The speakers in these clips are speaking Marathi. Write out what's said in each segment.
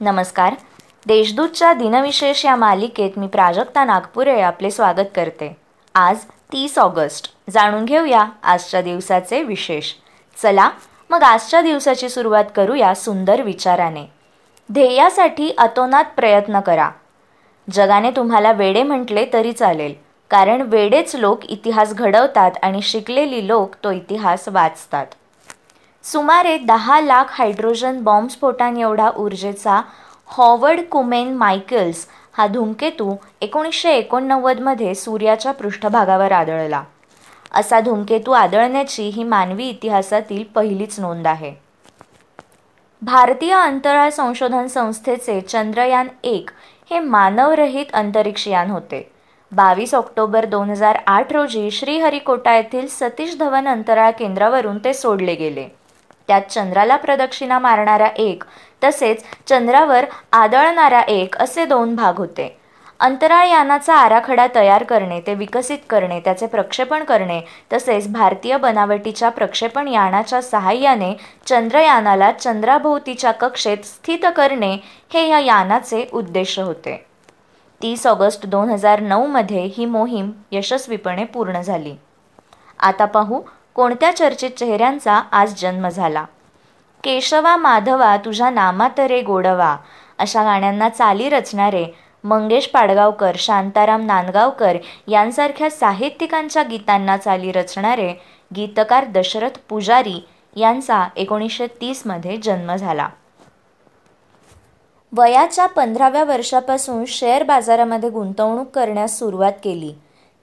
नमस्कार. देशदूतच्या दिनविशेष या मालिकेत मी प्राजक्ता नागपुरे आपले स्वागत करते. आज तीस ऑगस्ट. जाणून घेऊया आजच्या दिवसाचे विशेष. चला मग आजच्या दिवसाची सुरुवात करूया सुंदर विचाराने. ध्येयासाठी अतोनात प्रयत्न करा. जगाने तुम्हाला वेडे म्हटले तरी चालेल कारण वेडेच लोक इतिहास घडवतात आणि शिकलेली लोक तो इतिहास वाचतात. सुमारे दहा लाख हायड्रोजन बॉम्बस्फोटांएवढा ऊर्जेचा हॉवर्ड कुमेन मायकल्स हा धूमकेतू एकोणीसशे एकोणनव्वदमध्ये सूर्याच्या पृष्ठभागावर आदळला. असा धूमकेतू आदळण्याची ही मानवी इतिहासातील पहिलीच नोंद आहे. भारतीय अंतराळ संशोधन संस्थेचे चंद्रयान एक हे मानवरहित अंतरिक्षयान होते. बावीस ऑक्टोबर दोन हजार आठ रोजी श्रीहरिकोटा येथील सतीश धवन अंतराळ केंद्रावरून ते सोडले गेले. त्यात चंद्राला प्रदक्षिणा मारणारा एक तसेच चंद्रावर आदळणारा एक असे दोन भाग होते. अंतराळयानाचा आराखडा तयार करणे ते विकसित करणे त्याचे प्रक्षेपण करणे तसेच भारतीय बनावटीच्या प्रक्षेपण यानाच्या सहाय्याने चंद्रयानाला चंद्राभोवतीच्या कक्षेत स्थित करणे हे या यानाचे उद्देश होते. तीस ऑगस्ट दोन हजार नऊमध्ये ही मोहीम यशस्वीपणे पूर्ण झाली. आता पाहू कोणत्या चर्चित चेहऱ्यांचा आज जन्म झाला? केशवा माधवा तुझ्या नामात रे गोडवा अशा गाण्यांना चाली रचणारे मंगेश पाडगावकर शांताराम नांदगावकर यांसारख्या साहित्यिकांच्या गीतांना चाली रचणारे गीतकार दशरथ पुजारी यांचा एकोणीसशे तीसमध्ये जन्म झाला. वयाच्या पंधराव्या वर्षापासून शेअर बाजारामध्ये गुंतवणूक करण्यास सुरुवात केली.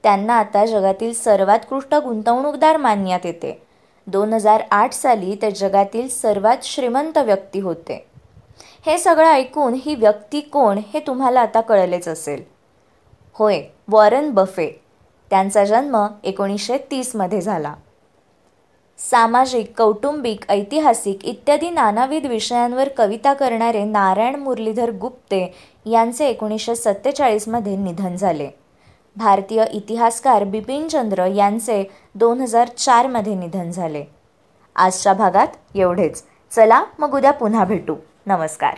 त्यांना आता जगातील सर्वात्कृष्ट गुंतवणूकदार मानण्यात येते. दोन हजार आठ साली ते जगातील सर्वात श्रीमंत व्यक्ती होते. हे सगळं ऐकून ही व्यक्ती कोण हे तुम्हाला आता कळलेच असेल. होय वॉरन बफे. त्यांचा जन्म एकोणीसशे तीसमध्ये झाला. सामाजिक कौटुंबिक ऐतिहासिक इत्यादी नानाविध विषयांवर कविता करणारे नारायण मुरलीधर गुप्ते यांचे एकोणीसशे सत्तेचाळीसमध्ये निधन झाले. भारतीय इतिहासकार बिपिनचंद्र यांचे दोन हजार चारमध्ये निधन झाले. आजच्या भागात एवढेच. चला मग उद्या पुन्हा भेटू. नमस्कार.